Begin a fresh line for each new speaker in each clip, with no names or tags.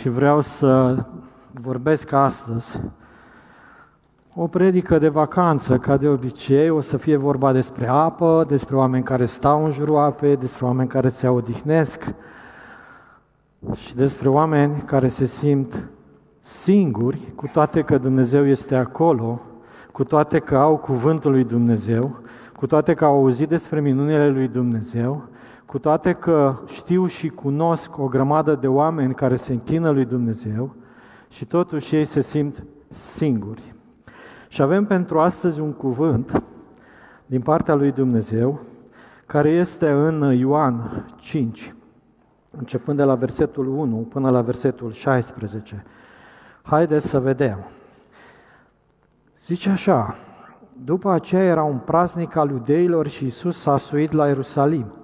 și vreau să vorbesc astăzi o predică de vacanță, ca de obicei, o să fie vorba despre apă, despre oameni care stau în jurul apei, despre oameni care se odihnesc și despre oameni care se simt singuri, cu toate că Dumnezeu este acolo, cu toate că au cuvântul lui Dumnezeu, cu toate că au auzit despre minunile lui Dumnezeu, cu toate că știu și cunosc o grămadă de oameni care se închină lui Dumnezeu și totuși ei se simt singuri. Și avem pentru astăzi un cuvânt din partea lui Dumnezeu care este în Ioan 5, începând de la versetul 1 până la versetul 16. Haideți să vedem. Zice așa, după aceea era un praznic al iudeilor și Isus s-a suit la Ierusalim.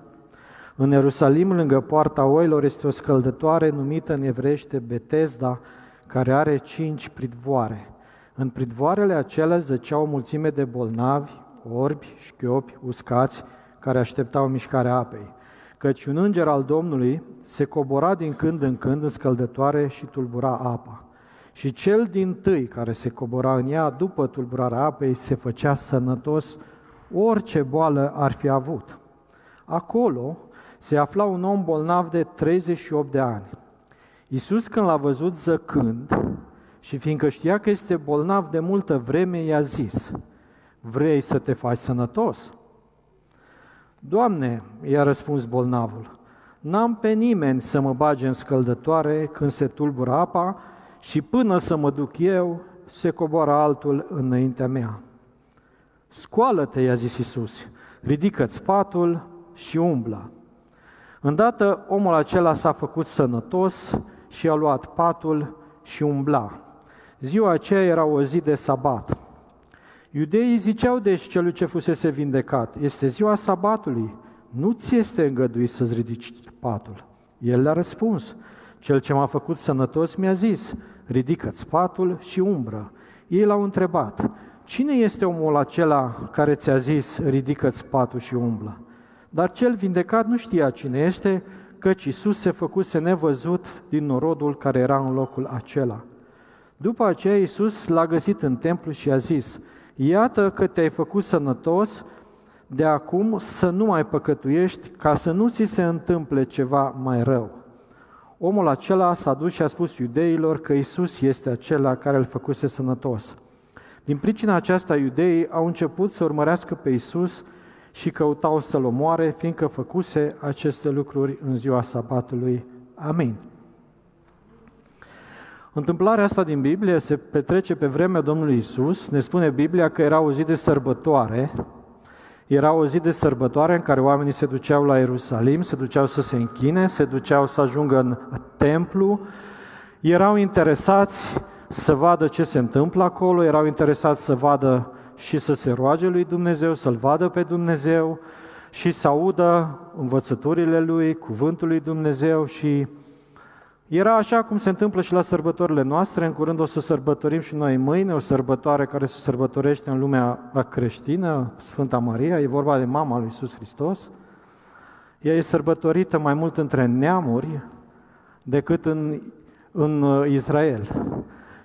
În Ierusalim, lângă poarta oilor, este o scăldătoare numită în evrește Betesda, care are cinci pridvoare. În pridvoarele acelea zăceau o mulțime de bolnavi, orbi, șchiopi, uscați, care așteptau mișcarea apei. Căci un înger al Domnului se cobora din când în când în scăldătoare și tulbura apa. Și cel din tâi care se cobora în ea după tulburarea apei se făcea sănătos orice boală ar fi avut. Acolo se afla un om bolnav de 38 de ani. Iisus când l-a văzut zăcând și fiindcă știa că este bolnav de multă vreme, i-a zis, vrei să te faci sănătos? Doamne, i-a răspuns bolnavul, n-am pe nimeni să mă bage în scăldătoare când se tulbură apa și până să mă duc eu, se coboară altul înaintea mea. Scoală-te, i-a zis Iisus, ridică-ți patul și umblă. Îndată omul acela s-a făcut sănătos și a luat patul și umbla. Ziua aceea era o zi de sabat. Iudeii ziceau deci celui ce fusese vindecat, este ziua sabatului, nu ți este îngăduit să-ți ridici patul. El le-a răspuns, cel ce m-a făcut sănătos mi-a zis, ridică-ți patul și umbră. Ei l-au întrebat, cine este omul acela care ți-a zis, ridică-ți patul și umblă? Dar cel vindecat nu știa cine este, căci Isus se făcuse nevăzut din norodul care era în locul acela. După aceea Isus l-a găsit în templu și a zis, Iată că te-ai făcut sănătos, de acum să nu mai păcătuiești, ca să nu ți se întâmple ceva mai rău. Omul acela s-a dus și a spus iudeilor că Isus este acela care îl făcuse sănătos. Din pricina aceasta, iudeii au început să urmărească pe Isus și căutau să-l omoare, fiindcă făcuse aceste lucruri în ziua sabatului. Amin. Întâmplarea asta din Biblie se petrece pe vremea Domnului Isus. Ne spune Biblia că era o zi de sărbătoare. Era o zi de sărbătoare în care oamenii se duceau la Ierusalim, se duceau să se închine, se duceau să ajungă în templu. Erau interesați să vadă ce se întâmplă acolo, erau interesați să vadă și să se roage lui Dumnezeu, să-L vadă pe Dumnezeu și să audă învățăturile Lui, cuvântul lui Dumnezeu și era așa cum se întâmplă și la sărbătorile noastre, în curând o să sărbătorim și noi mâine, o sărbătoare care se sărbătorește în lumea creștină, Sfânta Maria, e vorba de mama lui Iisus Hristos. Ea e sărbătorită mai mult între neamuri decât în, în Israel.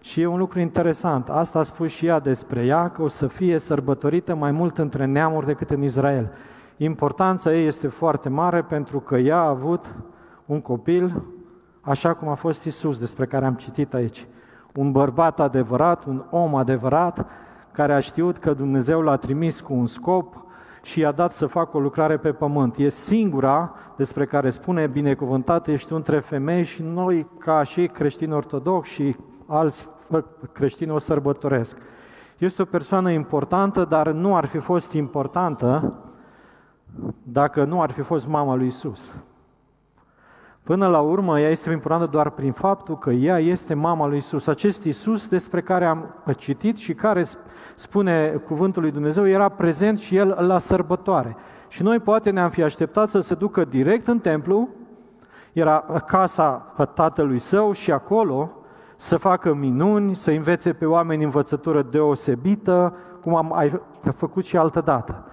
Și e un lucru interesant. Asta a spus și ea despre ea, că o să fie sărbătorită mai mult între neamuri decât în Israel. Importanța ei este foarte mare pentru că ea a avut un copil, așa cum a fost Isus, despre care am citit aici. Un bărbat adevărat, un om adevărat, care a știut că Dumnezeu l-a trimis cu un scop și i-a dat să facă o lucrare pe pământ. E singura despre care spune binecuvântat ești tu între femei și noi, ca și creștini ortodoxi și alți creștini o sărbătoresc. Este o persoană importantă, dar nu ar fi fost importantă dacă nu ar fi fost mama lui Isus. Până la urmă, ea este importantă doar prin faptul că ea este mama lui Isus. Acest Isus despre care am citit și care spune cuvântul lui Dumnezeu, era prezent și el la sărbătoare. Și noi poate ne-am fi așteptat să se ducă direct în templu, era casa tatălui său și acolo să facă minuni, să învețe pe oameni învățătură deosebită, cum am ai făcut și altă dată.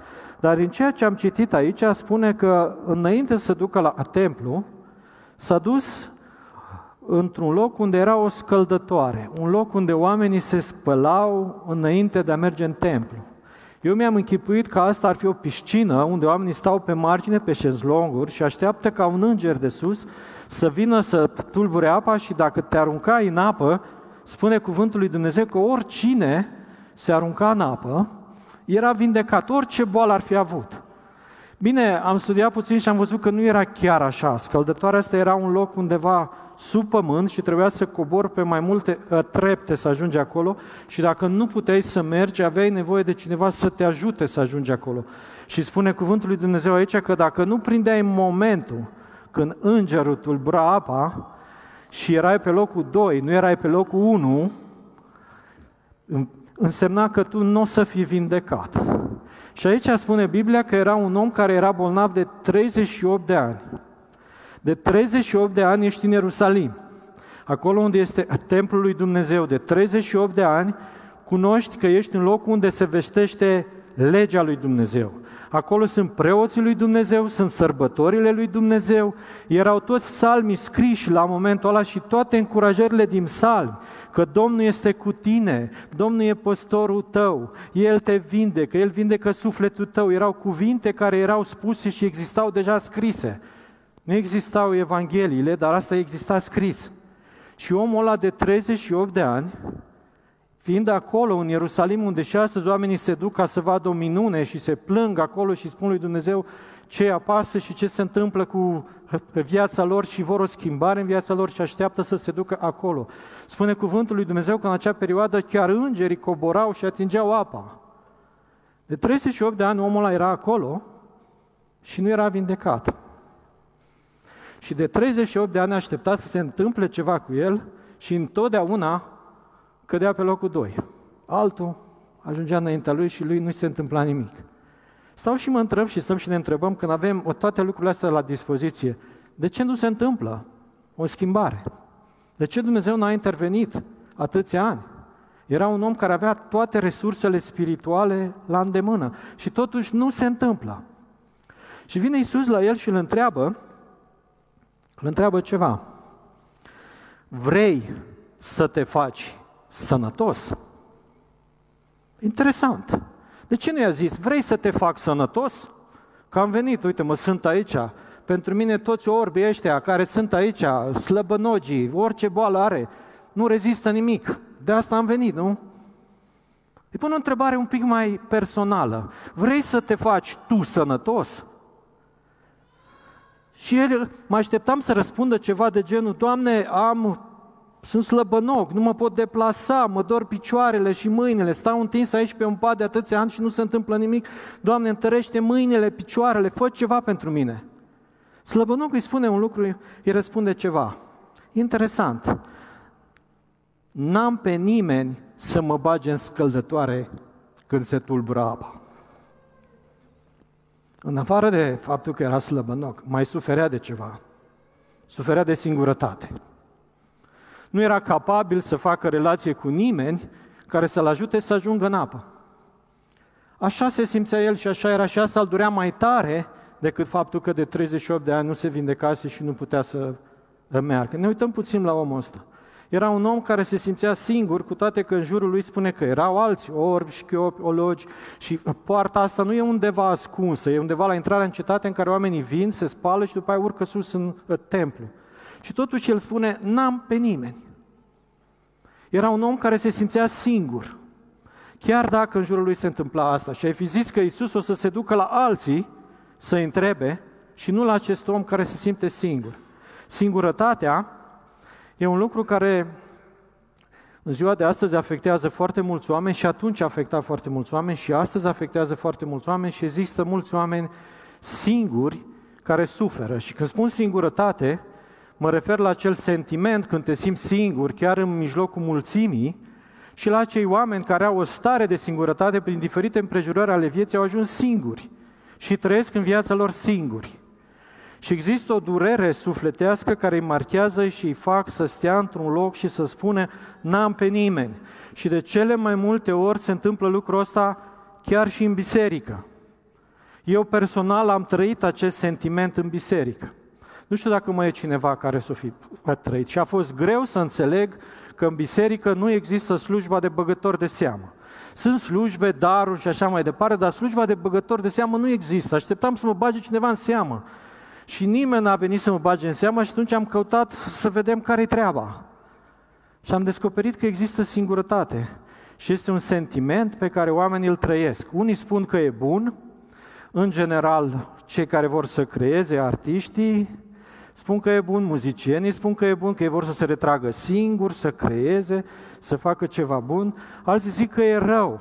Dar în ceea ce am citit aici, spune că înainte să ducă la templu, s-a dus într-un loc unde era o scăldătoare, un loc unde oamenii se spălau înainte de a merge în templu. Eu mi-am închipuit că asta ar fi o piscină unde oamenii stau pe margine, pe șezlonguri și așteaptă ca un înger de sus să vină să tulbure apa și dacă te aruncai în apă, spune cuvântul lui Dumnezeu că oricine se arunca în apă, era vindecat, orice boală ar fi avut. Bine, am studiat puțin și am văzut că nu era chiar așa. Scăldătoarea asta era un loc undeva sub pământ și trebuia să cobor pe mai multe ă, trepte să ajungi acolo și dacă nu puteai să mergi, aveai nevoie de cineva să te ajute să ajungi acolo. Și spune cuvântul lui Dumnezeu aici că dacă nu prindeai momentul când îngerul tulbura apa și erai pe locul 2, nu erai pe locul 1, însemna că tu nu o să fii vindecat. Și aici spune Biblia că era un om care era bolnav de 38 de ani. De 38 de ani ești în Ierusalim, acolo unde este templul lui Dumnezeu. De 38 de ani cunoști că ești în locul unde se veștește legea lui Dumnezeu. Acolo sunt preoții lui Dumnezeu, sunt sărbătorile lui Dumnezeu, erau toți psalmii scriși la momentul ăla și toate încurajările din psalmi, că Domnul este cu tine, Domnul e păstorul tău, El te vindecă, El vindecă sufletul tău. Erau cuvinte care erau spuse și existau deja scrise. Nu existau evangheliile, dar asta exista scris. Și omul ăla de 38 de ani, fiind acolo în Ierusalim, unde și astăzi oamenii se duc ca să vadă o minune și se plâng acolo și spun lui Dumnezeu ce apasă și ce se întâmplă cu viața lor și vor o schimbare în viața lor și așteaptă să se ducă acolo. Spune cuvântul lui Dumnezeu că în acea perioadă chiar îngerii coborau și atingeau apa. De 38 de ani omul ăla era acolo și nu era vindecat. Și de 38 de ani aștepta să se întâmple ceva cu el și întotdeauna cădea pe locul 2. Altul ajungea înaintea lui și lui nu se întâmpla nimic. Stau și mă întreb și stăm și ne întrebăm când avem toate lucrurile astea la dispoziție, de ce nu se întâmplă o schimbare? De ce Dumnezeu n-a intervenit atâția ani? Era un om care avea toate resursele spirituale la îndemână și totuși nu se întâmplă. Și vine Isus la el și îl întreabă, îl întreabă ceva. Vrei să te faci sănătos? Interesant. De ce nu i-a zis, vrei să te fac sănătos? Că am venit, uite, mă sunt aici. Pentru mine toți orbii ăștia care sunt aici, slăbănogii, orice boală are, nu rezistă nimic. De asta am venit, nu? Îi pun o întrebare un pic mai personală. Vrei să te faci tu sănătos? Și el, mă așteptam să răspundă ceva de genul, Doamne, am sunt slăbănoc, nu mă pot deplasa, mă dor picioarele și mâinile, stau întins aici pe un pat de atâția ani și nu se întâmplă nimic. Doamne, întărește mâinile, picioarele, fă ceva pentru mine. Slăbănoc îi spune un lucru, îi răspunde ceva. Interesant. N-am pe nimeni să mă bage în scăldătoare când se tulbură apa. În afară de faptul că era slăbănoc, mai suferea de ceva. Suferea de singurătate nu era capabil să facă relație cu nimeni care să-l ajute să ajungă în apă. Așa se simțea el și așa era și asta îl durea mai tare decât faptul că de 38 de ani nu se vindecase și nu putea să meargă. Ne uităm puțin la omul ăsta. Era un om care se simțea singur, cu toate că în jurul lui spune că erau alți orbi, șchiopi, ologi și poarta asta nu e undeva ascunsă, e undeva la intrarea în cetate în care oamenii vin, se spală și după aia urcă sus în templu. Și totuși el spune, n-am pe nimeni. Era un om care se simțea singur. Chiar dacă în jurul lui se întâmpla asta și ai fi zis că Isus o să se ducă la alții să întrebe și nu la acest om care se simte singur. Singurătatea e un lucru care în ziua de astăzi afectează foarte mulți oameni și atunci afecta foarte mulți oameni și astăzi afectează foarte mulți oameni și există mulți oameni singuri care suferă. Și când spun singurătate, Mă refer la acel sentiment când te simți singur, chiar în mijlocul mulțimii, și la cei oameni care au o stare de singurătate prin diferite împrejurări ale vieții, au ajuns singuri și trăiesc în viața lor singuri. Și există o durere sufletească care îi marchează și îi fac să stea într-un loc și să spune n-am pe nimeni. Și de cele mai multe ori se întâmplă lucrul ăsta chiar și în biserică. Eu personal am trăit acest sentiment în biserică. Nu știu dacă mai e cineva care să fi trăit. Și a fost greu să înțeleg că în biserică nu există slujba de băgător de seamă. Sunt slujbe, daruri și așa mai departe, dar slujba de băgător de seamă nu există. Așteptam să mă bage cineva în seamă. Și nimeni n-a venit să mă bage în seamă și atunci am căutat să vedem care-i treaba. Și am descoperit că există singurătate. Și este un sentiment pe care oamenii îl trăiesc. Unii spun că e bun, în general, cei care vor să creeze, artiștii, spun că e bun, muzicienii spun că e bun, că ei vor să se retragă singuri, să creeze, să facă ceva bun. Alții zic că e rău,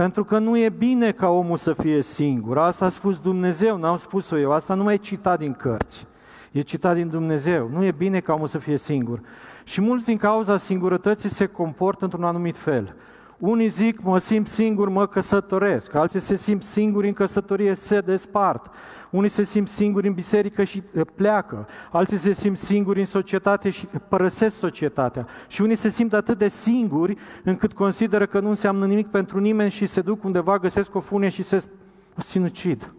pentru că nu e bine ca omul să fie singur. Asta a spus Dumnezeu, n-am spus-o eu. Asta nu mai e citat din cărți. E citat din Dumnezeu. Nu e bine ca omul să fie singur. Și mulți din cauza singurătății se comportă într-un anumit fel. Unii zic, mă simt singur, mă căsătoresc. Alții se simt singuri în căsătorie, se despart. Unii se simt singuri în biserică și pleacă. Alții se simt singuri în societate și părăsesc societatea. Și unii se simt atât de singuri încât consideră că nu înseamnă nimic pentru nimeni și se duc undeva, găsesc o funie și se sinucid.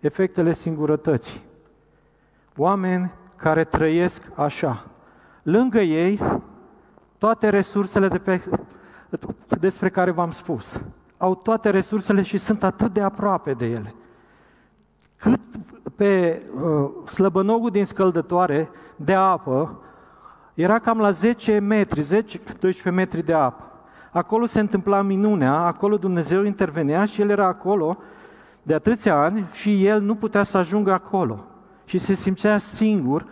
Efectele singurătății. Oameni care trăiesc așa. Lângă ei, toate resursele de pe despre care v-am spus. Au toate resursele și sunt atât de aproape de ele. Cât pe uh, slăbănogul din scăldătoare de apă era cam la 10 metri, 10-12 metri de apă. Acolo se întâmpla minunea, acolo Dumnezeu intervenea și el era acolo de atâția ani și el nu putea să ajungă acolo. Și se simțea singur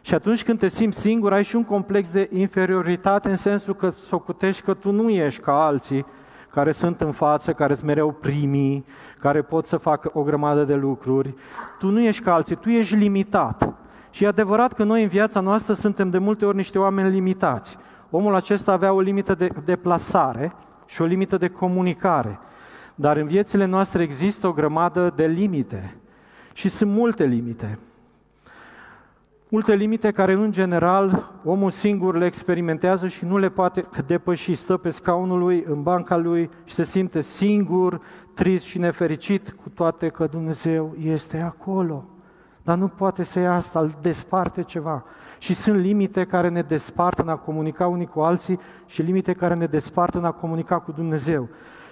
și atunci când te simți singur, ai și un complex de inferioritate în sensul că socotești că tu nu ești ca alții care sunt în față, care sunt mereu primii, care pot să facă o grămadă de lucruri. Tu nu ești ca alții, tu ești limitat. Și e adevărat că noi în viața noastră suntem de multe ori niște oameni limitați. Omul acesta avea o limită de deplasare și o limită de comunicare. Dar în viețile noastre există o grămadă de limite. Și sunt multe limite. Multe limite care, în general, omul singur le experimentează și nu le poate depăși. Stă pe scaunul lui, în banca lui și se simte singur, trist și nefericit, cu toate că Dumnezeu este acolo. Dar nu poate să ia asta, îl desparte ceva. Și sunt limite care ne despart în a comunica unii cu alții și limite care ne despart în a comunica cu Dumnezeu.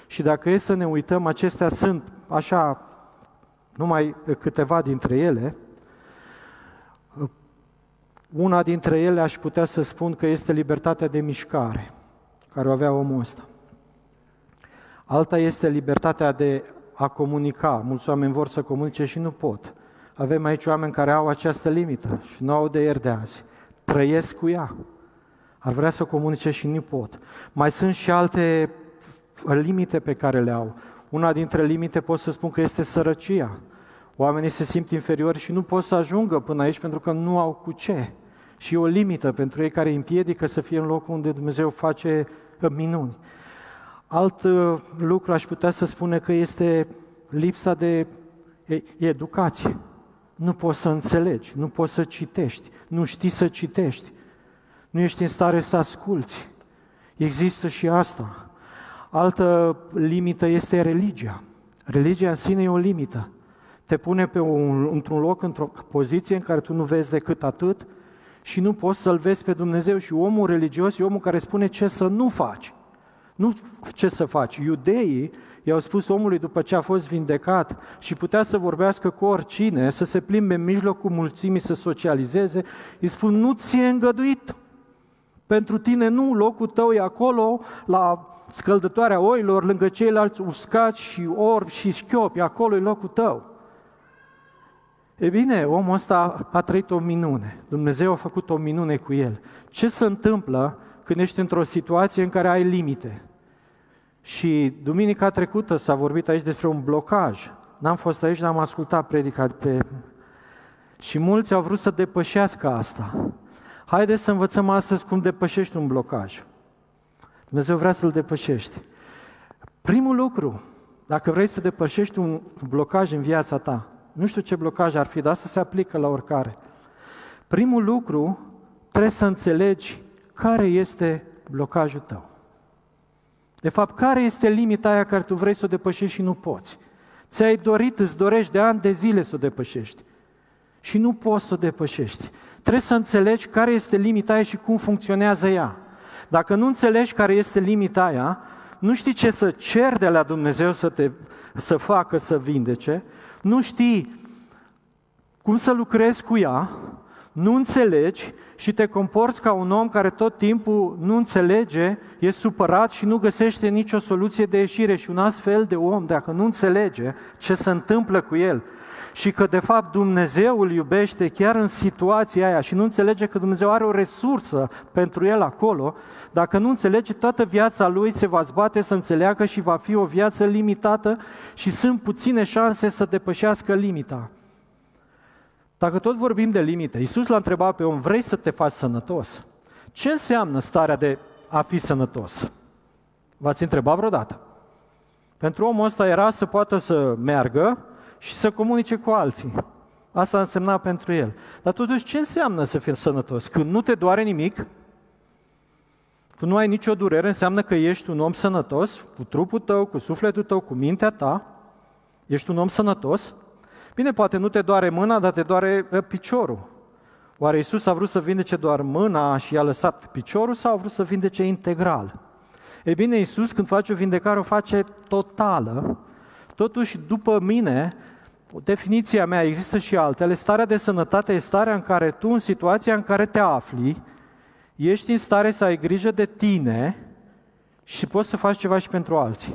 Și dacă e să ne uităm, acestea sunt așa numai câteva dintre ele, una dintre ele aș putea să spun că este libertatea de mișcare, care o avea omul ăsta. Alta este libertatea de a comunica. Mulți oameni vor să comunice și nu pot. Avem aici oameni care au această limită și nu au de ieri de azi. Trăiesc cu ea. Ar vrea să comunice și nu pot. Mai sunt și alte limite pe care le au. Una dintre limite pot să spun că este sărăcia. Oamenii se simt inferiori și nu pot să ajungă până aici pentru că nu au cu ce. Și e o limită pentru ei care îi împiedică să fie în locul unde Dumnezeu face minuni. Alt uh, lucru aș putea să spune că este lipsa de educație. Nu poți să înțelegi, nu poți să citești, nu știi să citești, nu ești în stare să asculți. Există și asta. Altă limită este religia. Religia în sine e o limită te pune pe un, într-un loc, într-o poziție în care tu nu vezi decât atât și nu poți să-L vezi pe Dumnezeu. Și omul religios e omul care spune ce să nu faci. Nu ce să faci. Iudeii i-au spus omului după ce a fost vindecat și putea să vorbească cu oricine, să se plimbe în mijlocul mulțimii, să socializeze, îi spun, nu ți-e îngăduit. Pentru tine nu, locul tău e acolo, la scăldătoarea oilor, lângă ceilalți uscați și orbi și șchiopi, acolo e locul tău. E bine, omul ăsta a trăit o minune. Dumnezeu a făcut o minune cu el. Ce se întâmplă când ești într-o situație în care ai limite? Și duminica trecută s-a vorbit aici despre un blocaj. N-am fost aici, dar am ascultat predica pe... Și mulți au vrut să depășească asta. Haideți să învățăm astăzi cum depășești un blocaj. Dumnezeu vrea să-l depășești. Primul lucru, dacă vrei să depășești un blocaj în viața ta, nu știu ce blocaj ar fi, dar asta se aplică la oricare. Primul lucru, trebuie să înțelegi care este blocajul tău. De fapt, care este limita aia care tu vrei să o depășești și nu poți? Ți-ai dorit, îți dorești de ani de zile să o depășești. și nu poți să o depășești. Trebuie să înțelegi care este limita aia și cum funcționează ea. Dacă nu înțelegi care este limita aia, nu știi ce să cer de la Dumnezeu să te să facă să vindece, nu știi cum să lucrezi cu ea, nu înțelegi și te comporți ca un om care tot timpul nu înțelege, e supărat și nu găsește nicio soluție de ieșire. Și un astfel de om, dacă nu înțelege ce se întâmplă cu el și că de fapt Dumnezeu îl iubește chiar în situația aia și nu înțelege că Dumnezeu are o resursă pentru el acolo, dacă nu înțelege, toată viața lui se va zbate să înțeleagă și va fi o viață limitată și sunt puține șanse să depășească limita. Dacă tot vorbim de limite, Iisus l-a întrebat pe om, vrei să te faci sănătos? Ce înseamnă starea de a fi sănătos? V-ați întrebat vreodată? Pentru omul ăsta era să poată să meargă și să comunice cu alții. Asta însemna pentru el. Dar totuși, ce înseamnă să fii sănătos? Când nu te doare nimic, când nu ai nicio durere, înseamnă că ești un om sănătos, cu trupul tău, cu sufletul tău, cu mintea ta, ești un om sănătos, Bine, poate nu te doare mâna, dar te doare piciorul. Oare Isus a vrut să vindece doar mâna și i-a lăsat piciorul sau a vrut să vindece integral? E bine, Isus când face o vindecare o face totală. Totuși, după mine, definiția mea, există și altele, starea de sănătate este starea în care tu, în situația în care te afli, ești în stare să ai grijă de tine și poți să faci ceva și pentru alții.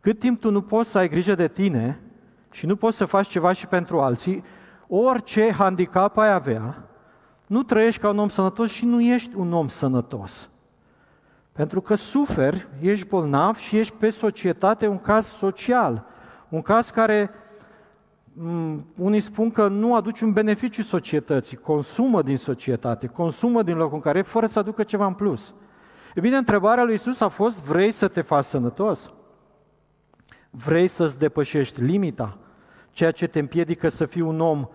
Cât timp tu nu poți să ai grijă de tine, și nu poți să faci ceva și pentru alții, orice handicap ai avea, nu trăiești ca un om sănătos și nu ești un om sănătos. Pentru că suferi, ești bolnav și ești pe societate un caz social, un caz care mm, unii spun că nu aduce un beneficiu societății, consumă din societate, consumă din locul în care fără să aducă ceva în plus. E bine, întrebarea lui Isus a fost, vrei să te faci sănătos? Vrei să-ți depășești limita? Ceea ce te împiedică să fii un om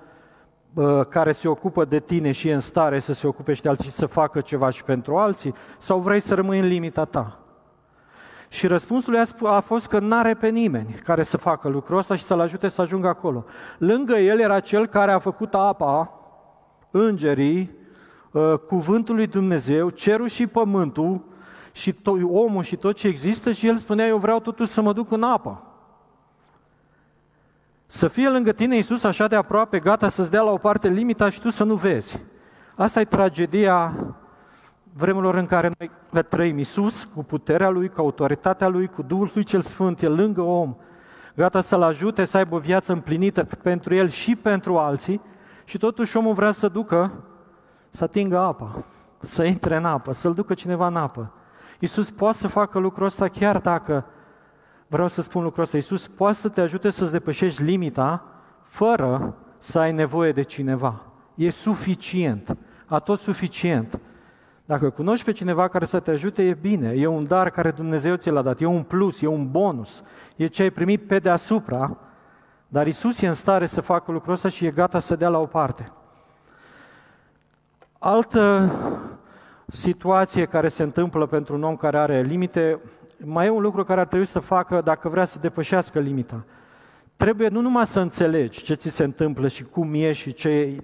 care se ocupă de tine și e în stare să se ocupe și de alții, să facă ceva și pentru alții? Sau vrei să rămâi în limita ta? Și răspunsul lui a fost că n-are pe nimeni care să facă lucrul ăsta și să-l ajute să ajungă acolo. Lângă el era cel care a făcut apa, îngerii, cuvântul lui Dumnezeu, cerul și pământul, și to- omul și tot ce există și el spunea, eu vreau totuși să mă duc în apă. Să fie lângă tine Iisus așa de aproape, gata să-ți dea la o parte limita și tu să nu vezi. Asta e tragedia vremurilor în care noi trăim. Iisus, cu puterea Lui, cu autoritatea Lui, cu Duhul Lui cel Sfânt, e lângă om, gata să-l ajute să aibă o viață împlinită pentru el și pentru alții și totuși omul vrea să ducă, să atingă apa, să intre în apă, să-l ducă cineva în apă. Iisus poate să facă lucrul ăsta chiar dacă, vreau să spun lucrul ăsta, Iisus poate să te ajute să-ți depășești limita fără să ai nevoie de cineva. E suficient, a tot suficient. Dacă cunoști pe cineva care să te ajute, e bine, e un dar care Dumnezeu ți l-a dat, e un plus, e un bonus, e ce ai primit pe deasupra, dar Isus e în stare să facă lucrul ăsta și e gata să dea la o parte. Altă situație care se întâmplă pentru un om care are limite, mai e un lucru care ar trebui să facă dacă vrea să depășească limita. Trebuie nu numai să înțelegi ce ți se întâmplă și cum e și ce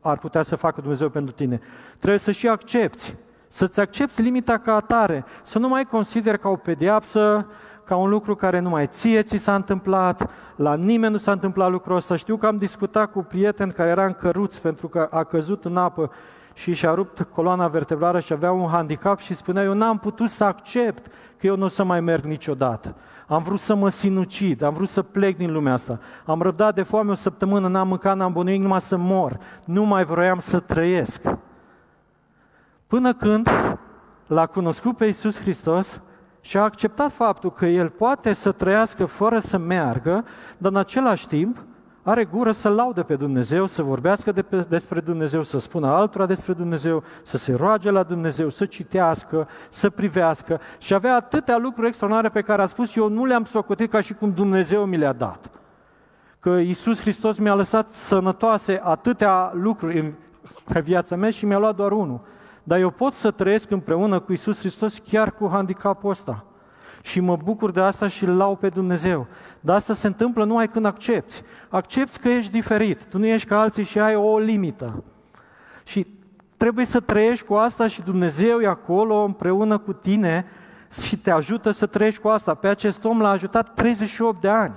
ar putea să facă Dumnezeu pentru tine. Trebuie să și accepti. Să-ți accepti limita ca atare. Să nu mai consideri ca o pediapsă, ca un lucru care numai ție ți s-a întâmplat, la nimeni nu s-a întâmplat lucrul ăsta. Știu că am discutat cu prieten care era în căruț pentru că a căzut în apă și și-a rupt coloana vertebrală și avea un handicap și spunea, eu n-am putut să accept că eu nu o să mai merg niciodată. Am vrut să mă sinucid, am vrut să plec din lumea asta. Am răbdat de foame o săptămână, n-am mâncat, n-am bunuit, numai să mor. Nu mai vroiam să trăiesc. Până când l-a cunoscut pe Iisus Hristos și a acceptat faptul că El poate să trăiască fără să meargă, dar în același timp are gură să laude pe Dumnezeu, să vorbească de pe, despre Dumnezeu, să spună altora despre Dumnezeu, să se roage la Dumnezeu, să citească, să privească și avea atâtea lucruri extraordinare pe care a spus eu nu le-am socotit ca și cum Dumnezeu mi le-a dat. Că Iisus Hristos mi-a lăsat sănătoase atâtea lucruri în viața mea și mi-a luat doar unul. Dar eu pot să trăiesc împreună cu Iisus Hristos chiar cu handicapul ăsta. Și mă bucur de asta și îl lau pe Dumnezeu. Dar asta se întâmplă numai când accepti. Accepti că ești diferit, tu nu ești ca alții și ai o limită. Și trebuie să trăiești cu asta și Dumnezeu e acolo împreună cu tine și te ajută să trăiești cu asta. Pe acest om l-a ajutat 38 de ani.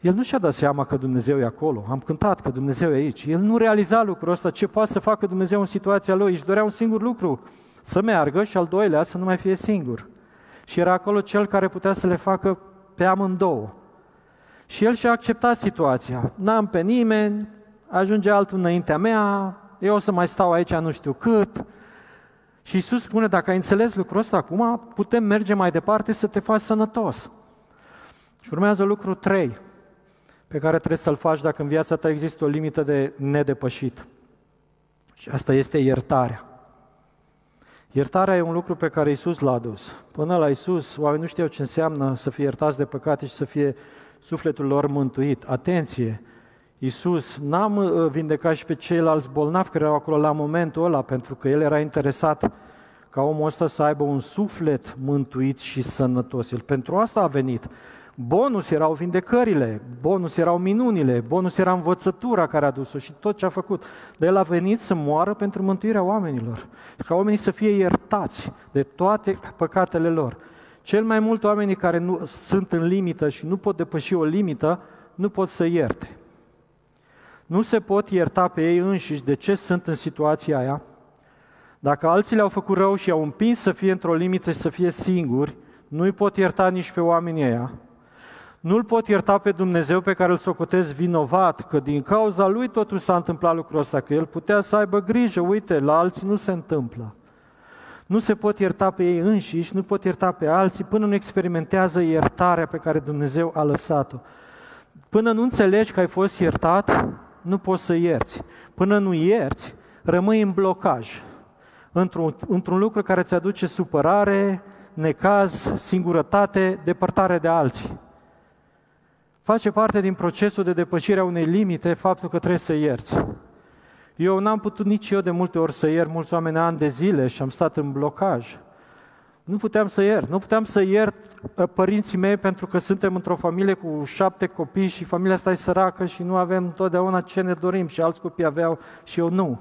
El nu și-a dat seama că Dumnezeu e acolo. Am cântat că Dumnezeu e aici. El nu realiza lucrul ăsta, ce poate să facă Dumnezeu în situația lui. Își dorea un singur lucru, să meargă și al doilea să nu mai fie singur. Și era acolo cel care putea să le facă pe amândouă. Și el și-a acceptat situația. N-am pe nimeni, ajunge altul înaintea mea, eu o să mai stau aici nu știu cât. Și Iisus spune, dacă ai înțeles lucrul ăsta acum, putem merge mai departe să te faci sănătos. Și urmează lucru 3 pe care trebuie să-l faci dacă în viața ta există o limită de nedepășit. Și asta este iertarea. Iertarea e un lucru pe care Isus l-a adus. Până la Isus, oamenii nu știau ce înseamnă să fie iertați de păcate și să fie sufletul lor mântuit. Atenție! Isus n-a uh, vindecat și pe ceilalți bolnavi care erau acolo la momentul ăla, pentru că El era interesat ca omul ăsta să aibă un suflet mântuit și sănătos. El pentru asta a venit. Bonus erau vindecările, bonus erau minunile, bonus era învățătura care a dus-o și tot ce a făcut. Dar el a venit să moară pentru mântuirea oamenilor, ca oamenii să fie iertați de toate păcatele lor. Cel mai mult oamenii care nu sunt în limită și nu pot depăși o limită, nu pot să ierte. Nu se pot ierta pe ei înșiși de ce sunt în situația aia. Dacă alții le-au făcut rău și au împins să fie într-o limită și să fie singuri, nu-i pot ierta nici pe oamenii ăia. Nu-L pot ierta pe Dumnezeu pe care îl socotez vinovat, că din cauza lui totul s-a întâmplat lucrul ăsta, că El putea să aibă grijă, uite, la alții nu se întâmplă. Nu se pot ierta pe ei înșiși, nu pot ierta pe alții până nu experimentează iertarea pe care Dumnezeu a lăsat-o. Până nu înțelegi că ai fost iertat, nu poți să ierți. Până nu ierți, rămâi în blocaj, într-un, într-un lucru care îți aduce supărare, necaz, singurătate, depărtare de alții. Face parte din procesul de depășire a unei limite faptul că trebuie să ierți. Eu n-am putut nici eu de multe ori să iert mulți oameni ani de zile și am stat în blocaj. Nu puteam să iert. Nu puteam să iert ă, părinții mei pentru că suntem într-o familie cu șapte copii și familia asta e săracă și nu avem întotdeauna ce ne dorim și alți copii aveau și eu nu.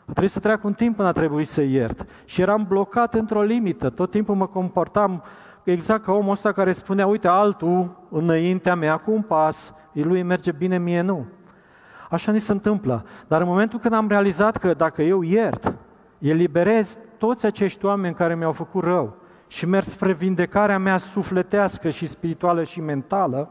A trebuit să treacă un timp până a trebuit să iert. Și eram blocat într-o limită. Tot timpul mă comportam exact ca omul ăsta care spunea, uite, altul înaintea mea cu un pas, lui merge bine, mie nu. Așa ni se întâmplă. Dar în momentul când am realizat că dacă eu iert, eliberez toți acești oameni care mi-au făcut rău și merg spre vindecarea mea sufletească și spirituală și mentală,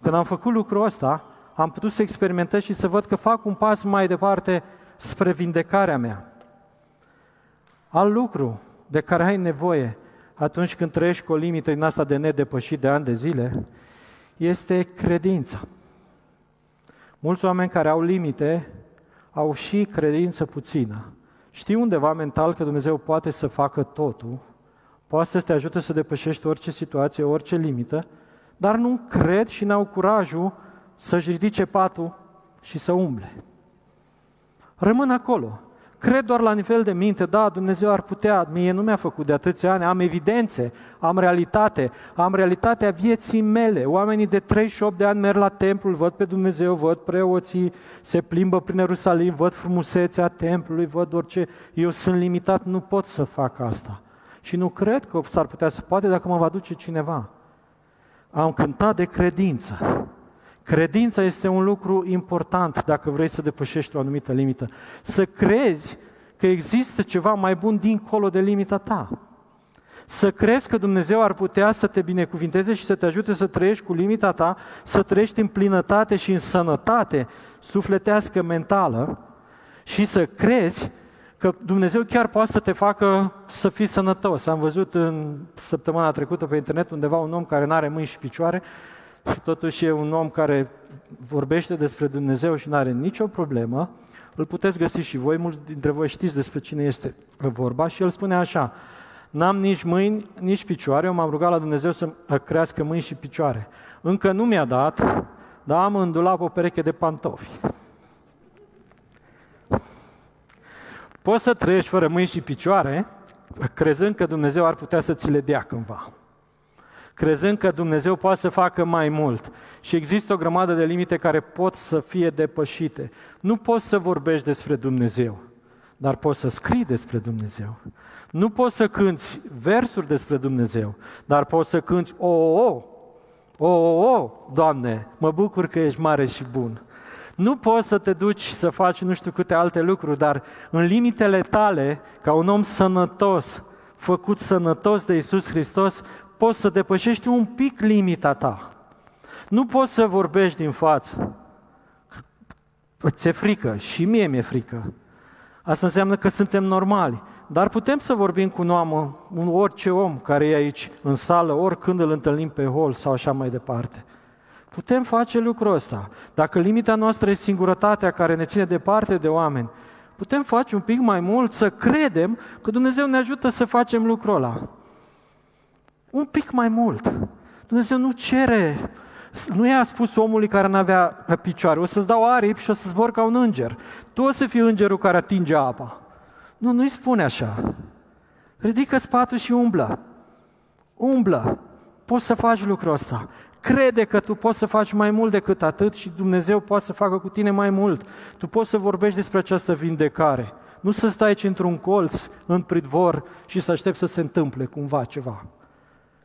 când am făcut lucrul ăsta, am putut să experimentez și să văd că fac un pas mai departe spre vindecarea mea. Al lucru de care ai nevoie atunci când trăiești cu o limită din asta de nedepășit de ani de zile, este credința. Mulți oameni care au limite au și credință puțină. Știi undeva mental că Dumnezeu poate să facă totul, poate să te ajute să depășești orice situație, orice limită, dar nu cred și n-au curajul să-și ridice patul și să umble. Rămân acolo. Cred doar la nivel de minte, da, Dumnezeu ar putea, mie nu mi-a făcut de atâția ani, am evidențe, am realitate, am realitatea vieții mele. Oamenii de 38 de ani merg la templul, văd pe Dumnezeu, văd preoții, se plimbă prin Ierusalim, văd frumusețea templului, văd orice. Eu sunt limitat, nu pot să fac asta. Și nu cred că s-ar putea să poate dacă mă va duce cineva. Am cântat de credință. Credința este un lucru important dacă vrei să depășești o anumită limită. Să crezi că există ceva mai bun dincolo de limita ta. Să crezi că Dumnezeu ar putea să te binecuvinteze și să te ajute să trăiești cu limita ta, să trăiești în plinătate și în sănătate sufletească, mentală și să crezi că Dumnezeu chiar poate să te facă să fii sănătos. Am văzut în săptămâna trecută pe internet undeva un om care nu are mâini și picioare și totuși e un om care vorbește despre Dumnezeu și nu are nicio problemă, îl puteți găsi și voi, mulți dintre voi știți despre cine este vorba și el spune așa, n-am nici mâini, nici picioare, eu m-am rugat la Dumnezeu să crească mâini și picioare. Încă nu mi-a dat, dar am în dulap o pereche de pantofi. Poți să trăiești fără mâini și picioare, crezând că Dumnezeu ar putea să ți le dea cândva. Crezând că Dumnezeu poate să facă mai mult. Și există o grămadă de limite care pot să fie depășite. Nu poți să vorbești despre Dumnezeu, dar poți să scrii despre Dumnezeu. Nu poți să cânți versuri despre Dumnezeu, dar poți să cânți o, o, o, o, o, Doamne, mă bucur că ești mare și bun. Nu poți să te duci să faci nu știu câte alte lucruri, dar în limitele tale, ca un om sănătos, făcut sănătos de Isus Hristos, poți să depășești un pic limita ta. Nu poți să vorbești din față. Ți-e frică și mie mi-e frică. Asta înseamnă că suntem normali. Dar putem să vorbim cu un om, un orice om care e aici în sală, oricând îl întâlnim pe hol sau așa mai departe. Putem face lucrul ăsta. Dacă limita noastră e singurătatea care ne ține departe de oameni, putem face un pic mai mult să credem că Dumnezeu ne ajută să facem lucrul ăla. Un pic mai mult. Dumnezeu nu cere, nu i-a spus omului care nu avea picioare, o să-ți dau aripi și o să zbor ca un înger. Tu o să fii îngerul care atinge apa. Nu, nu-i spune așa. Ridică-ți patul și umblă. Umblă. Poți să faci lucrul ăsta. Crede că tu poți să faci mai mult decât atât și Dumnezeu poate să facă cu tine mai mult. Tu poți să vorbești despre această vindecare. Nu să stai aici într-un colț, în pridvor și să aștepți să se întâmple cumva ceva.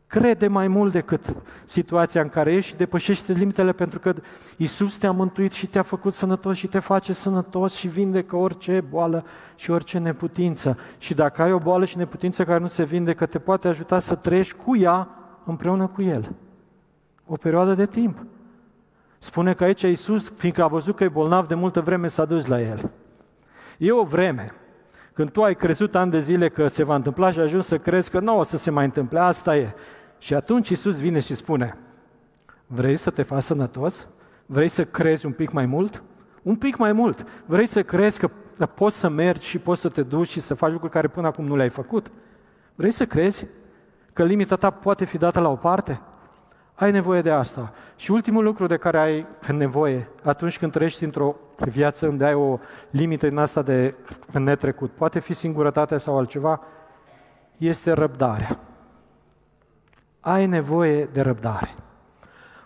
Crede mai mult decât situația în care ești și depășește limitele pentru că Isus te-a mântuit și te-a făcut sănătos și te face sănătos și vindecă orice boală și orice neputință. Și dacă ai o boală și neputință care nu se vindecă, te poate ajuta să trăiești cu ea împreună cu El. O perioadă de timp. Spune că aici Isus, fiindcă a văzut că e bolnav de multă vreme, s-a dus la El. E o vreme când tu ai crezut ani de zile că se va întâmpla și ajungi să crezi că nu o să se mai întâmple, asta e. Și atunci Isus vine și spune, vrei să te faci sănătos? Vrei să crezi un pic mai mult? Un pic mai mult. Vrei să crezi că poți să mergi și poți să te duci și să faci lucruri care până acum nu le-ai făcut? Vrei să crezi că limita ta poate fi dată la o parte? Ai nevoie de asta. Și ultimul lucru de care ai nevoie atunci când trăiești într-o viață unde ai o limită în asta de netrecut, poate fi singurătatea sau altceva, este răbdarea ai nevoie de răbdare.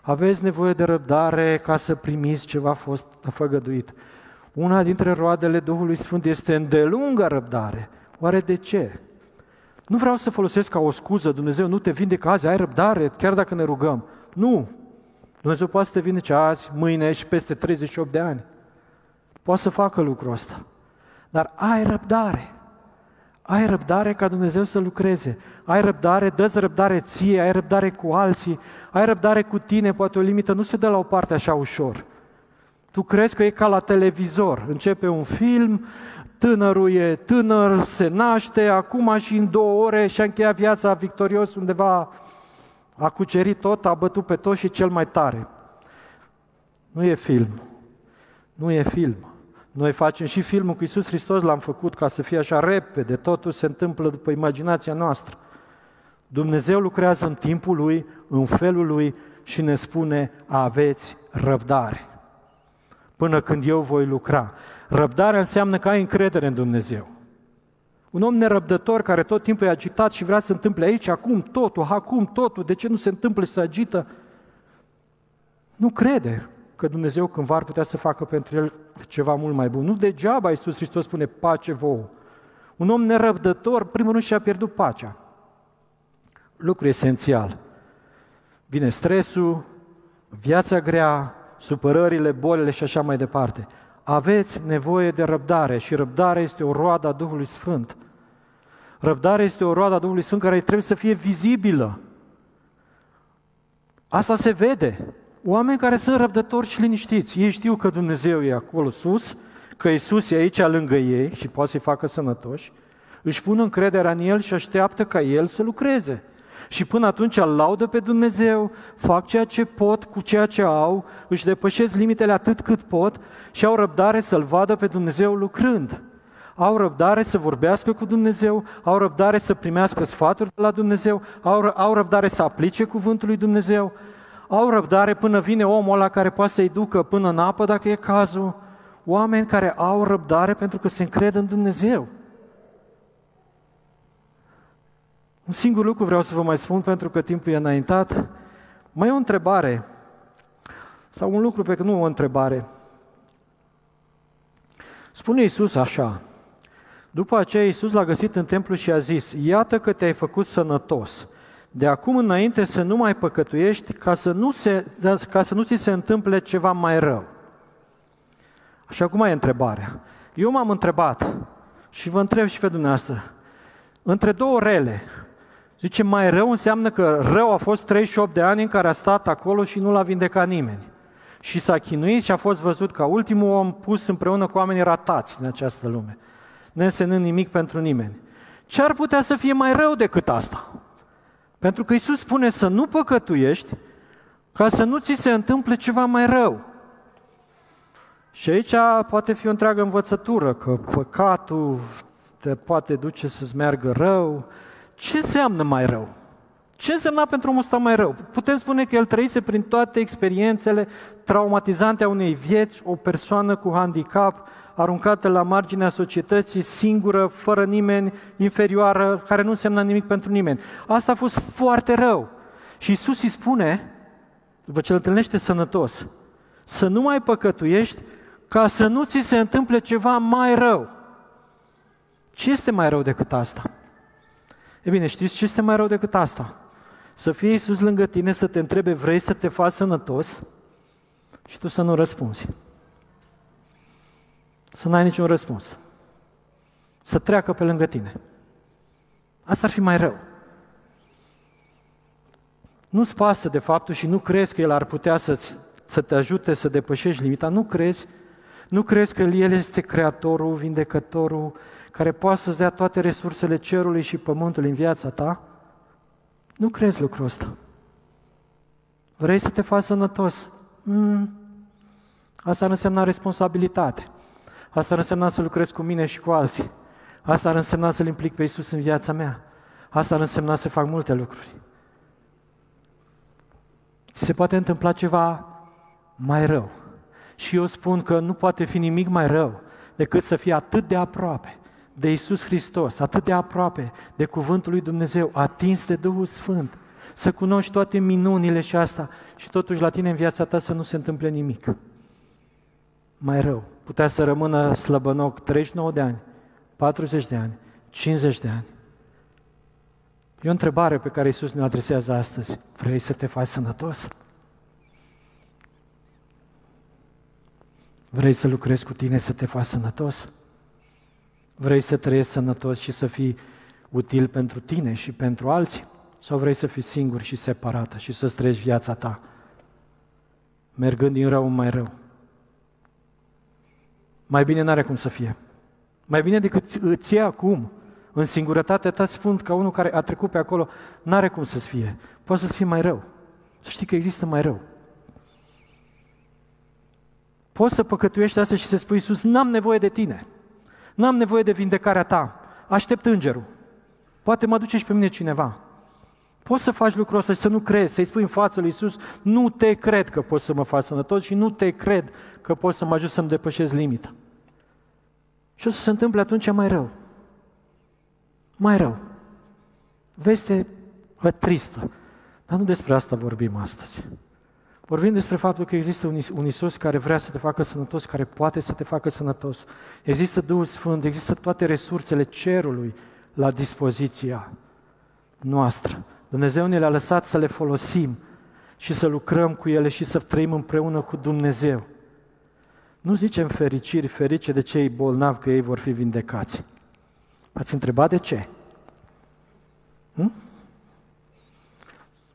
Aveți nevoie de răbdare ca să primiți ceva fost făgăduit. Una dintre roadele Duhului Sfânt este îndelungă răbdare. Oare de ce? Nu vreau să folosesc ca o scuză, Dumnezeu nu te vindecă azi, ai răbdare, chiar dacă ne rugăm. Nu! Dumnezeu poate să te vindece azi, mâine și peste 38 de ani. Poate să facă lucrul ăsta. Dar ai răbdare. Ai răbdare ca Dumnezeu să lucreze. Ai răbdare, dă răbdare ție, ai răbdare cu alții, ai răbdare cu tine, poate o limită nu se dă la o parte așa ușor. Tu crezi că e ca la televizor. Începe un film, tânărul e tânăr, se naște, acum și în două ore și-a încheiat viața victorios undeva, a cucerit tot, a bătut pe tot și cel mai tare. Nu e film. Nu e film. Noi facem și filmul cu Iisus Hristos, l-am făcut ca să fie așa repede, totul se întâmplă după imaginația noastră. Dumnezeu lucrează în timpul Lui, în felul Lui și ne spune, aveți răbdare. Până când eu voi lucra. Răbdarea înseamnă că ai încredere în Dumnezeu. Un om nerăbdător care tot timpul e agitat și vrea să se întâmple aici, acum totul, acum totul, de ce nu se întâmplă să agită? Nu crede că Dumnezeu cândva ar putea să facă pentru el ceva mult mai bun. Nu degeaba Iisus Hristos spune pace vouă. Un om nerăbdător, primul rând, și-a pierdut pacea. Lucru esențial. Vine stresul, viața grea, supărările, bolile și așa mai departe. Aveți nevoie de răbdare și răbdarea este o roadă a Duhului Sfânt. Răbdarea este o roadă a Duhului Sfânt care trebuie să fie vizibilă. Asta se vede. Oameni care sunt răbdători și liniștiți. Ei știu că Dumnezeu e acolo sus, că Isus e aici lângă ei și poate să-i facă sănătoși. Își pun încrederea în El și așteaptă ca El să lucreze. Și până atunci îl laudă pe Dumnezeu, fac ceea ce pot cu ceea ce au, își depășesc limitele atât cât pot și au răbdare să-L vadă pe Dumnezeu lucrând. Au răbdare să vorbească cu Dumnezeu, au răbdare să primească sfaturi de la Dumnezeu, au, au răbdare să aplice cuvântul lui Dumnezeu, au răbdare până vine omul ăla care poate să-i ducă până în apă, dacă e cazul. Oameni care au răbdare pentru că se încred în Dumnezeu. Un singur lucru vreau să vă mai spun pentru că timpul e înaintat. Mai e o întrebare, sau un lucru pe care nu o întrebare. Spune Iisus așa, după aceea Iisus l-a găsit în templu și a zis, iată că te-ai făcut sănătos. De acum înainte să nu mai păcătuiești ca să nu, se, ca să nu ți se întâmple ceva mai rău. Și acum e întrebarea. Eu m-am întrebat și vă întreb și pe dumneavoastră. Între două rele, zice mai rău înseamnă că rău a fost 38 de ani în care a stat acolo și nu l-a vindecat nimeni. Și s-a chinuit și a fost văzut ca ultimul om pus împreună cu oamenii ratați din această lume, neînsemnând nimic pentru nimeni. Ce ar putea să fie mai rău decât asta? Pentru că Isus spune să nu păcătuiești ca să nu ți se întâmple ceva mai rău. Și aici poate fi o întreagă învățătură, că păcatul te poate duce să-ți meargă rău. Ce înseamnă mai rău? Ce însemna pentru omul ăsta mai rău? Putem spune că el trăise prin toate experiențele traumatizante a unei vieți, o persoană cu handicap, aruncată la marginea societății, singură, fără nimeni, inferioară, care nu însemna nimic pentru nimeni. Asta a fost foarte rău. Și Isus îi spune, după ce îl întâlnește sănătos, să nu mai păcătuiești ca să nu ți se întâmple ceva mai rău. Ce este mai rău decât asta? E bine, știți ce este mai rău decât asta? Să fie Iisus lângă tine, să te întrebe, vrei să te faci sănătos? Și tu să nu răspunzi. Să n-ai niciun răspuns. Să treacă pe lângă tine. Asta ar fi mai rău. Nu-ți pasă de faptul și nu crezi că El ar putea să, să te ajute să depășești limita. Nu crezi nu crezi că El este Creatorul, Vindecătorul, care poate să-ți dea toate resursele cerului și pământului în viața ta? Nu crezi lucrul ăsta. Vrei să te faci sănătos? Mm. Asta ar însemna responsabilitate. Asta ar însemna să lucrezi cu mine și cu alții. Asta ar însemna să-L implic pe Iisus în viața mea. Asta ar însemna să fac multe lucruri. Se poate întâmpla ceva mai rău. Și eu spun că nu poate fi nimic mai rău decât să fie atât de aproape de Isus Hristos, atât de aproape de Cuvântul lui Dumnezeu, atins de Duhul Sfânt, să cunoști toate minunile și asta și totuși la tine în viața ta să nu se întâmple nimic. Mai rău, putea să rămână slăbănoc 39 de ani, 40 de ani, 50 de ani. E o întrebare pe care Isus ne adresează astăzi. Vrei să te faci sănătos? Vrei să lucrezi cu tine să te faci sănătos? Vrei să trăiești sănătos și să fii util pentru tine și pentru alții? Sau vrei să fii singur și separată și să-ți trăiești viața ta, mergând din rău în mai rău? Mai bine n-are cum să fie. Mai bine decât îți e acum, în singurătate, ta spun ca unul care a trecut pe acolo, n-are cum să-ți fie. Poate să-ți fie mai rău. Să știi că există mai rău. Poți să păcătuiești asta și să spui, Iisus, n-am nevoie de tine. N-am nevoie de vindecarea ta. Aștept îngerul. Poate mă duce și pe mine cineva. Poți să faci lucrul ăsta și să nu crezi, să-i spui în față lui Iisus, nu te cred că poți să mă faci sănătos și nu te cred că poți să mă ajut să-mi depășesc limita. Și o să se întâmple atunci mai rău. Mai rău. Veste tristă. Dar nu despre asta vorbim astăzi. Vorbim despre faptul că există un Isus care vrea să te facă sănătos, care poate să te facă sănătos. Există Duhul Sfânt, există toate resursele cerului la dispoziția noastră. Dumnezeu ne le-a lăsat să le folosim și să lucrăm cu ele și să trăim împreună cu Dumnezeu. Nu zicem fericiri, ferice de cei bolnavi că ei vor fi vindecați. Ați întrebat de ce? Hm?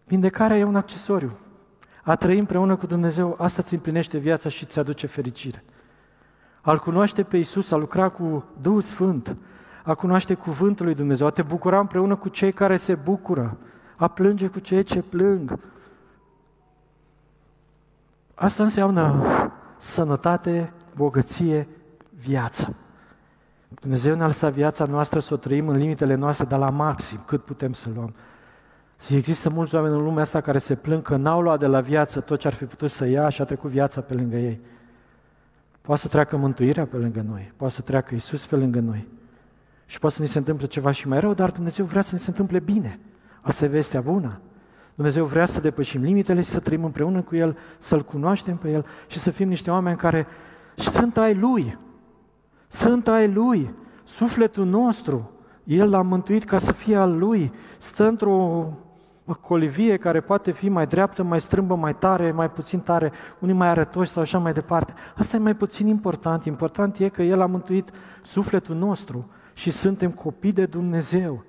Vindecarea e un accesoriu. A trăi împreună cu Dumnezeu, asta îți împlinește viața și îți aduce fericire. Al cunoaște pe Isus, a lucra cu Duhul Sfânt, a cunoaște Cuvântul lui Dumnezeu, a te bucura împreună cu cei care se bucură, a plânge cu cei ce plâng. Asta înseamnă sănătate, bogăție, viață. Dumnezeu ne-a lăsat viața noastră să o trăim în limitele noastre, dar la maxim, cât putem să luăm. Și există mulți oameni în lumea asta care se plâng că n-au luat de la viață tot ce ar fi putut să ia și a trecut viața pe lângă ei. Poate să treacă mântuirea pe lângă noi, poate să treacă Isus pe lângă noi. Și poate să ni se întâmple ceva și mai rău, dar Dumnezeu vrea să ni se întâmple bine. Asta e vestea bună. Dumnezeu vrea să depășim limitele și să trăim împreună cu El, să-L cunoaștem pe El și să fim niște oameni care sunt ai Lui. Sunt ai Lui. Sufletul nostru, El l-a mântuit ca să fie al Lui. Stă într-o colivie care poate fi mai dreaptă, mai strâmbă, mai tare, mai puțin tare, unii mai arătoși sau așa mai departe. Asta e mai puțin important. Important e că El a mântuit sufletul nostru și suntem copii de Dumnezeu.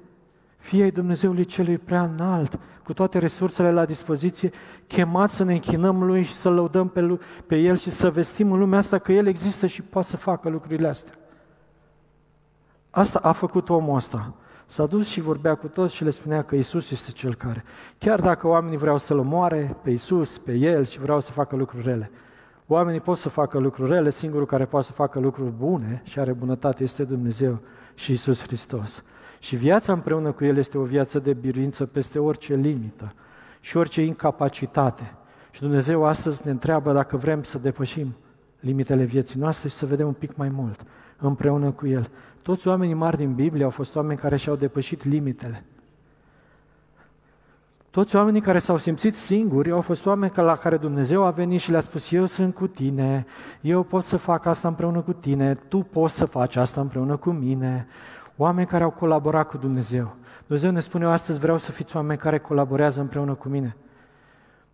Fie ai Dumnezeului celui prea înalt, cu toate resursele la dispoziție, chemați să ne închinăm Lui și să lăudăm pe, lui, pe El și să vestim în lumea asta că El există și poate să facă lucrurile astea. Asta a făcut omul ăsta. S-a dus și vorbea cu toți și le spunea că Isus este Cel care, chiar dacă oamenii vreau să-L omoare pe Isus, pe El și vreau să facă lucruri rele, oamenii pot să facă lucruri rele, singurul care poate să facă lucruri bune și are bunătate este Dumnezeu și Isus Hristos. Și viața împreună cu El este o viață de biruință peste orice limită și orice incapacitate. Și Dumnezeu astăzi ne întreabă dacă vrem să depășim limitele vieții noastre și să vedem un pic mai mult împreună cu El. Toți oamenii mari din Biblie au fost oameni care și-au depășit limitele. Toți oamenii care s-au simțit singuri au fost oameni la care Dumnezeu a venit și le-a spus, eu sunt cu tine, eu pot să fac asta împreună cu tine, tu poți să faci asta împreună cu mine. Oameni care au colaborat cu Dumnezeu. Dumnezeu ne spune, eu astăzi vreau să fiți oameni care colaborează împreună cu mine.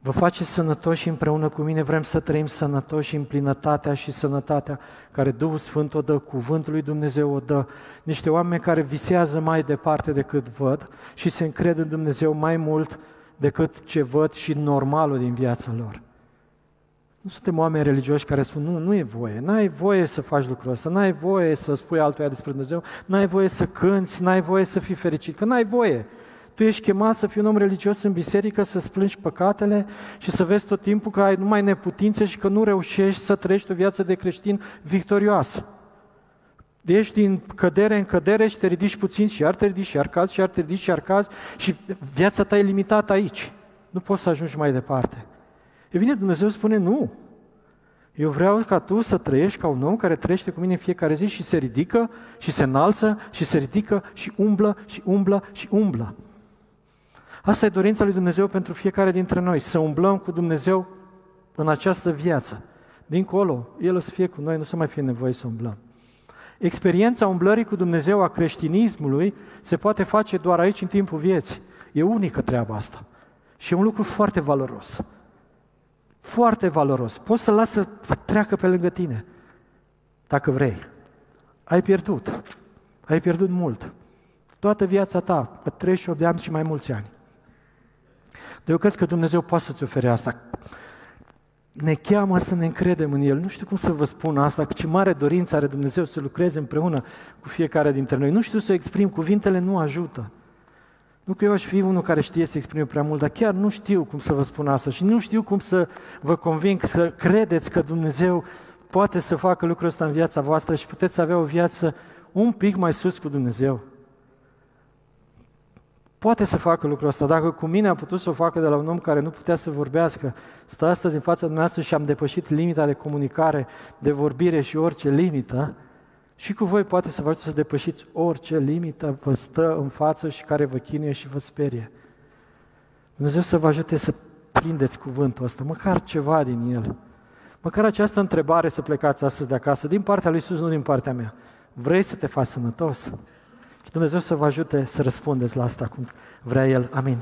Vă faceți sănătoși împreună cu mine, vrem să trăim sănătoși în plinătatea și sănătatea care Duhul Sfânt o dă, Cuvântul lui Dumnezeu o dă. Niște oameni care visează mai departe decât văd și se încred în Dumnezeu mai mult decât ce văd și normalul din viața lor. Nu suntem oameni religioși care spun, nu, nu e voie, n-ai voie să faci lucrul ăsta, n-ai voie să spui altuia despre Dumnezeu, n-ai voie să cânți, n-ai voie să fii fericit, că n-ai voie. Tu ești chemat să fii un om religios în biserică, să splângi păcatele și să vezi tot timpul că ai numai neputințe și că nu reușești să trăiești o viață de creștin victorioasă. Ești din cădere în cădere și te ridici puțin și iar te ridici și iar cazi și iar te ridici și iar cazi și viața ta e limitată aici. Nu poți să ajungi mai departe. E bine, Dumnezeu spune nu. Eu vreau ca tu să trăiești ca un om care trăiește cu mine în fiecare zi și se ridică și se înalță și se ridică și umblă și umblă și umblă. Asta e dorința lui Dumnezeu pentru fiecare dintre noi, să umblăm cu Dumnezeu în această viață. Dincolo, El o să fie cu noi, nu să mai fie nevoie să umblăm. Experiența umblării cu Dumnezeu a creștinismului se poate face doar aici în timpul vieții. E unică treaba asta. Și e un lucru foarte valoros. Foarte valoros. Poți să lasă să treacă pe lângă tine, dacă vrei. Ai pierdut. Ai pierdut mult. Toată viața ta, pe 38 de ani și mai mulți ani. Dar eu cred că Dumnezeu poate să-ți ofere asta. Ne cheamă să ne încredem în El. Nu știu cum să vă spun asta, ce mare dorință are Dumnezeu să lucreze împreună cu fiecare dintre noi. Nu știu să exprim, cuvintele nu ajută. Nu că eu aș fi unul care știe să exprime prea mult, dar chiar nu știu cum să vă spun asta și nu știu cum să vă conving să credeți că Dumnezeu poate să facă lucrul ăsta în viața voastră și puteți avea o viață un pic mai sus cu Dumnezeu. Poate să facă lucrul ăsta. Dacă cu mine a putut să o facă de la un om care nu putea să vorbească, stă astăzi în fața dumneavoastră și am depășit limita de comunicare, de vorbire și orice limită, și cu voi poate să vă ajute să depășiți orice limită vă stă în față și care vă chinuie și vă sperie. Dumnezeu să vă ajute să prindeți cuvântul ăsta, măcar ceva din el. Măcar această întrebare să plecați astăzi de acasă, din partea lui Iisus, nu din partea mea. Vrei să te faci sănătos? Și Dumnezeu să vă ajute să răspundeți la asta cum vrea El. Amin.